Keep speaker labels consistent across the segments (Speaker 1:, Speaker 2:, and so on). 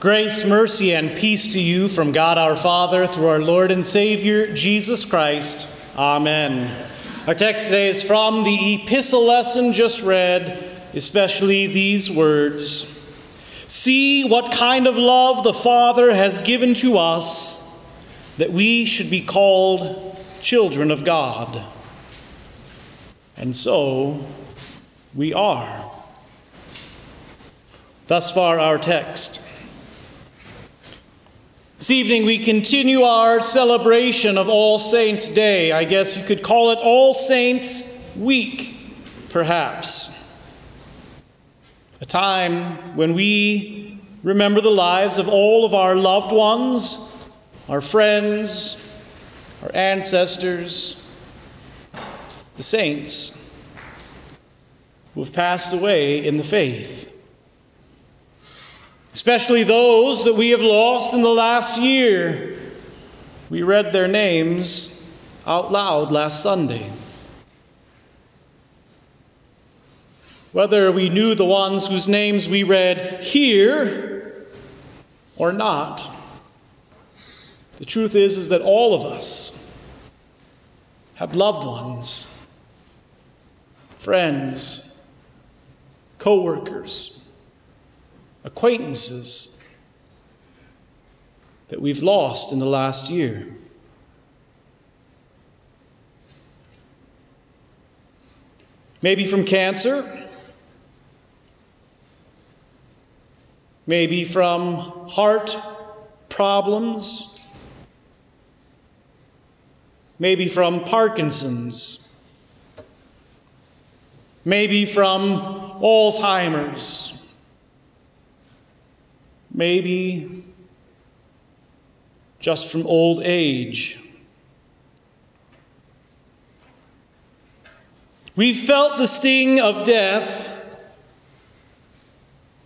Speaker 1: Grace, mercy, and peace to you from God our Father through our Lord and Savior, Jesus Christ. Amen. Our text today is from the epistle lesson just read, especially these words See what kind of love the Father has given to us that we should be called children of God. And so we are. Thus far, our text. This evening, we continue our celebration of All Saints' Day. I guess you could call it All Saints' Week, perhaps. A time when we remember the lives of all of our loved ones, our friends, our ancestors, the saints who have passed away in the faith especially those that we have lost in the last year. We read their names out loud last Sunday. Whether we knew the ones whose names we read here or not, the truth is, is that all of us have loved ones, friends, co workers acquaintances that we've lost in the last year. Maybe from cancer, maybe from heart problems, maybe from Parkinson's, maybe from Alzheimer's maybe just from old age. We felt the sting of death,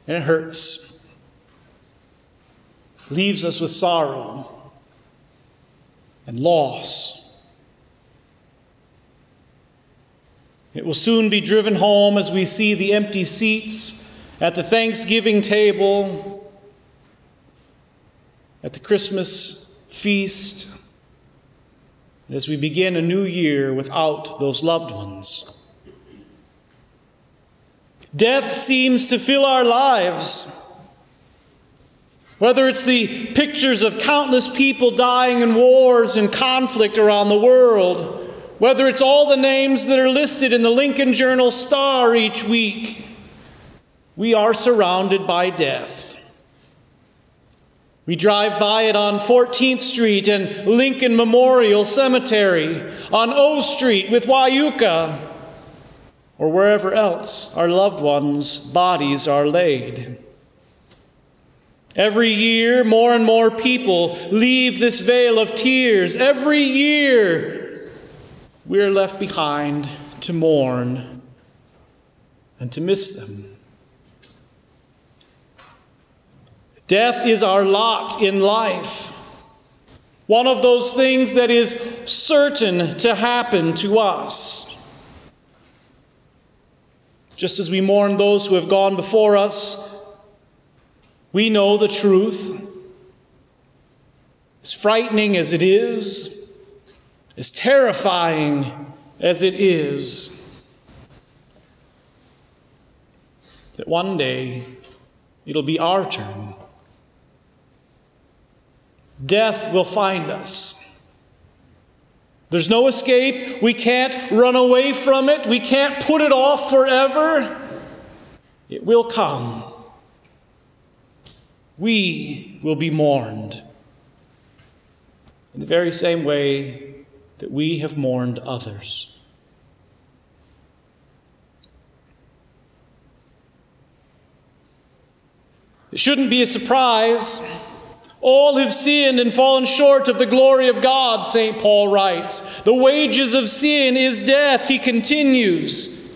Speaker 1: and it hurts. Leaves us with sorrow and loss. It will soon be driven home as we see the empty seats at the Thanksgiving table at the Christmas feast, as we begin a new year without those loved ones. Death seems to fill our lives. Whether it's the pictures of countless people dying in wars and conflict around the world, whether it's all the names that are listed in the Lincoln Journal Star each week, we are surrounded by death. We drive by it on 14th Street and Lincoln Memorial Cemetery, on O Street with Wyuka, or wherever else our loved ones' bodies are laid. Every year, more and more people leave this vale of tears. Every year, we're left behind to mourn and to miss them. Death is our lot in life. One of those things that is certain to happen to us. Just as we mourn those who have gone before us, we know the truth. As frightening as it is, as terrifying as it is, that one day it'll be our turn Death will find us. There's no escape. We can't run away from it. We can't put it off forever. It will come. We will be mourned in the very same way that we have mourned others. It shouldn't be a surprise all have sinned and fallen short of the glory of God, St. Paul writes. The wages of sin is death, he continues.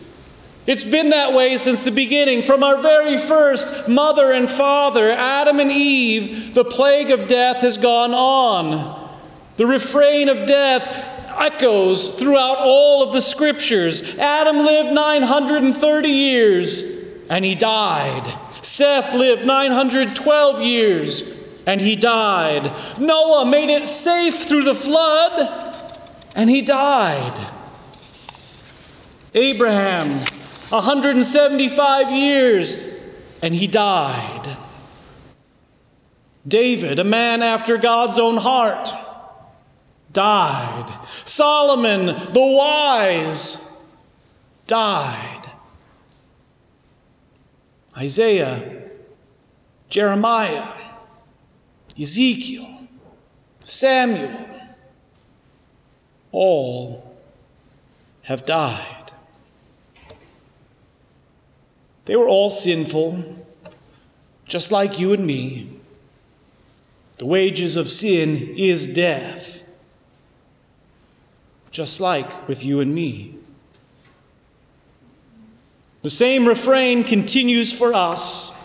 Speaker 1: It's been that way since the beginning. From our very first mother and father, Adam and Eve, the plague of death has gone on. The refrain of death echoes throughout all of the scriptures. Adam lived 930 years and he died. Seth lived 912 years and he died. Noah made it safe through the flood and he died. Abraham, 175 years and he died. David, a man after God's own heart, died. Solomon, the wise, died. Isaiah, Jeremiah, Ezekiel, Samuel, all have died. They were all sinful, just like you and me. The wages of sin is death, just like with you and me. The same refrain continues for us.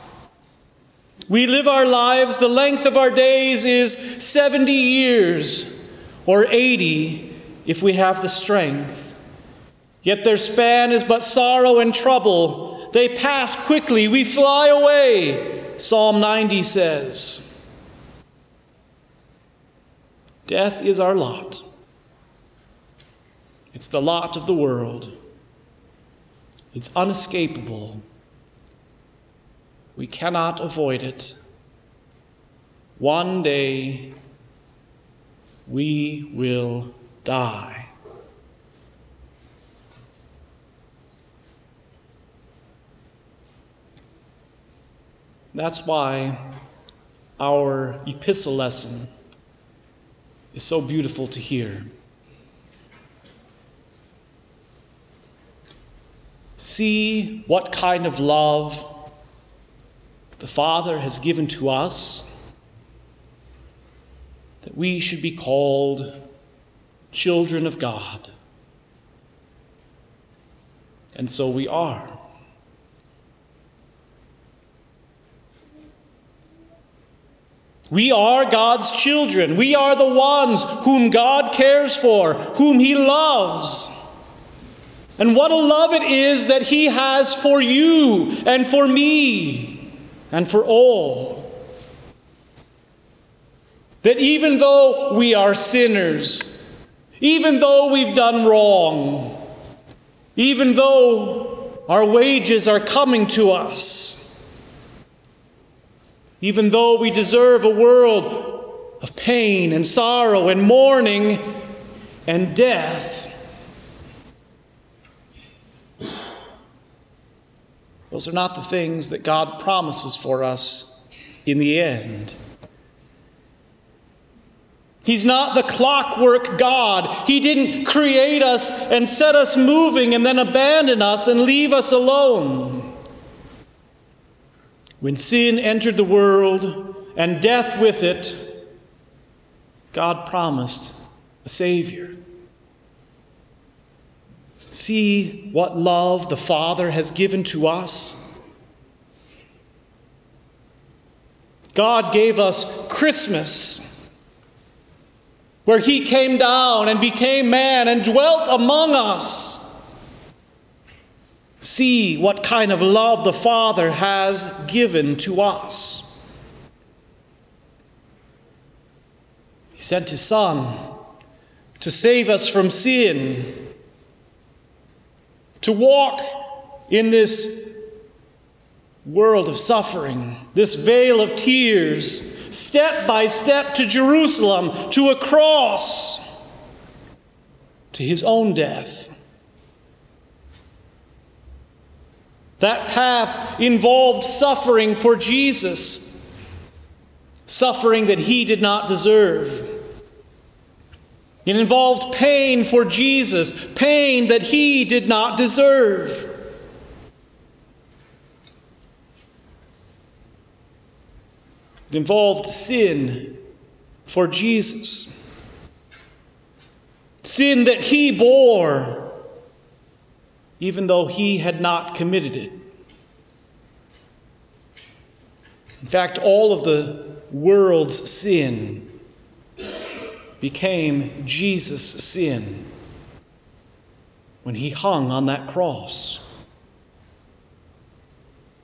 Speaker 1: We live our lives, the length of our days is 70 years, or 80 if we have the strength. Yet their span is but sorrow and trouble. They pass quickly, we fly away, Psalm 90 says. Death is our lot. It's the lot of the world. It's unescapable. We cannot avoid it. One day we will die. That's why our epistle lesson is so beautiful to hear. See what kind of love the Father has given to us, that we should be called children of God. And so we are. We are God's children. We are the ones whom God cares for, whom He loves. And what a love it is that He has for you and for me and for all. That even though we are sinners, even though we've done wrong, even though our wages are coming to us, even though we deserve a world of pain and sorrow and mourning and death. Those are not the things that God promises for us in the end. He's not the clockwork God. He didn't create us and set us moving and then abandon us and leave us alone. When sin entered the world and death with it, God promised a Savior. See what love the Father has given to us. God gave us Christmas, where He came down and became man and dwelt among us. See what kind of love the Father has given to us. He sent His Son to save us from sin, to walk in this world of suffering, this vale of tears, step by step to Jerusalem, to a cross, to His own death That path involved suffering for Jesus, suffering that he did not deserve. It involved pain for Jesus, pain that he did not deserve. It involved sin for Jesus, sin that he bore even though he had not committed it. In fact, all of the world's sin became Jesus' sin when he hung on that cross.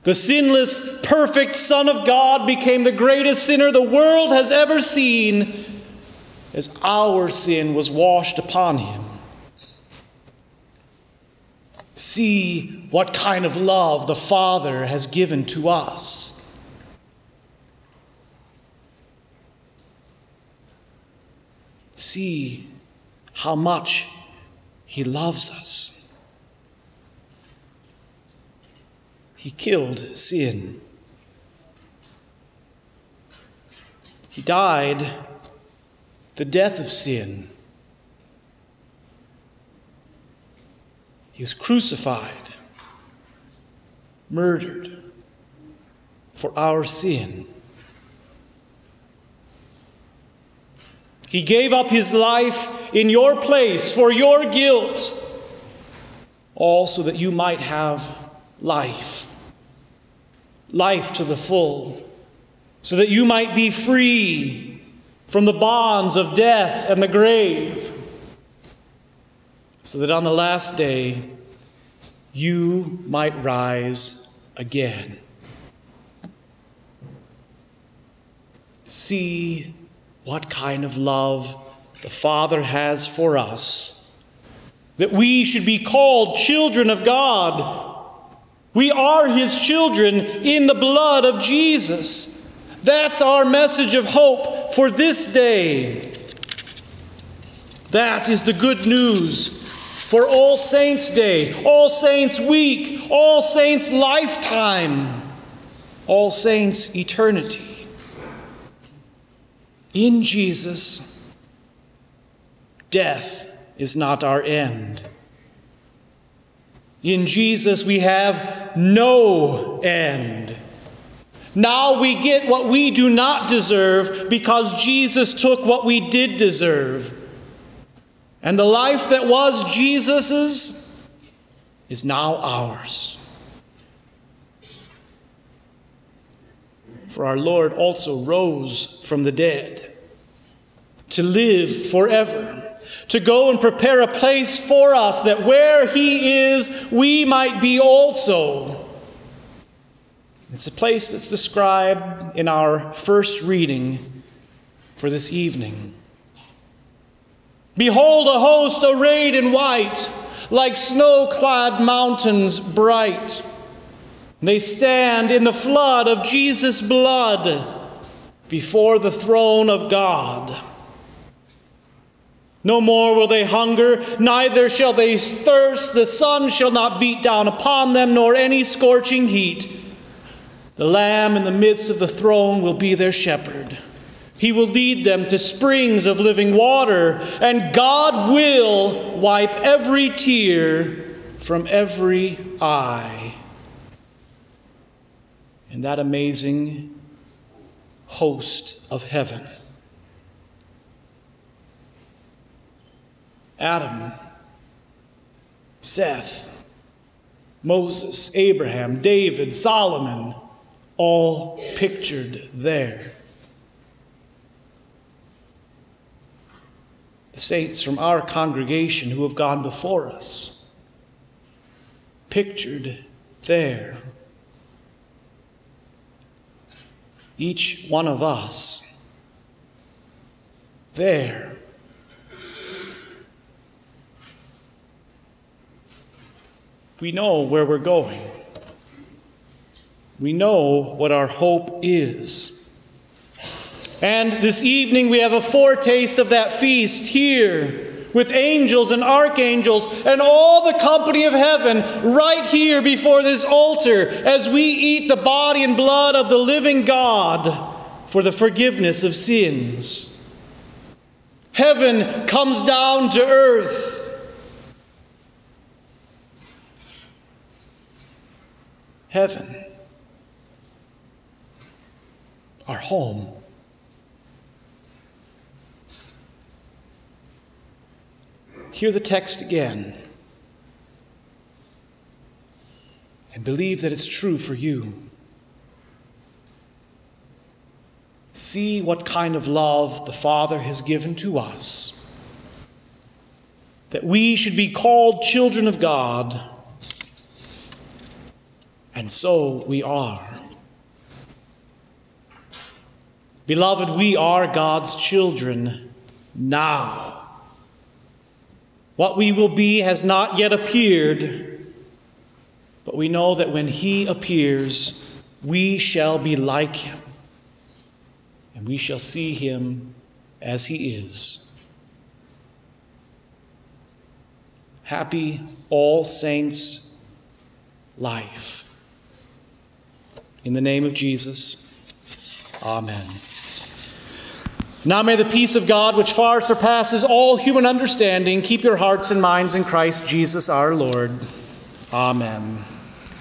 Speaker 1: The sinless, perfect Son of God became the greatest sinner the world has ever seen as our sin was washed upon him. See what kind of love the Father has given to us. See how much He loves us. He killed sin. He died the death of sin. He was crucified, murdered for our sin. He gave up his life in your place for your guilt, all so that you might have life, life to the full, so that you might be free from the bonds of death and the grave. So that on the last day you might rise again. See what kind of love the Father has for us, that we should be called children of God. We are His children in the blood of Jesus. That's our message of hope for this day. That is the good news for All Saints' Day, All Saints' Week, All Saints' Lifetime, All Saints' Eternity. In Jesus, death is not our end. In Jesus, we have no end. Now we get what we do not deserve because Jesus took what we did deserve. And the life that was Jesus's is now ours. For our Lord also rose from the dead to live forever, to go and prepare a place for us that where He is, we might be also. It's a place that's described in our first reading for this evening. Behold, a host arrayed in white, like snow clad mountains bright. They stand in the flood of Jesus' blood before the throne of God. No more will they hunger, neither shall they thirst. The sun shall not beat down upon them, nor any scorching heat. The Lamb in the midst of the throne will be their shepherd. He will lead them to springs of living water, and God will wipe every tear from every eye. In that amazing host of heaven. Adam, Seth, Moses, Abraham, David, Solomon, all pictured there. the saints from our congregation who have gone before us, pictured there. Each one of us there. We know where we're going. We know what our hope is. And this evening we have a foretaste of that feast here with angels and archangels and all the company of heaven right here before this altar as we eat the body and blood of the living God for the forgiveness of sins. Heaven comes down to earth. Heaven, our home. Hear the text again and believe that it's true for you. See what kind of love the Father has given to us. That we should be called children of God. And so we are. Beloved, we are God's children now. What we will be has not yet appeared, but we know that when He appears, we shall be like Him, and we shall see Him as He is. Happy All Saints life. In the name of Jesus, Amen. Now may the peace of God, which far surpasses all human understanding, keep your hearts and minds in Christ Jesus our Lord. Amen.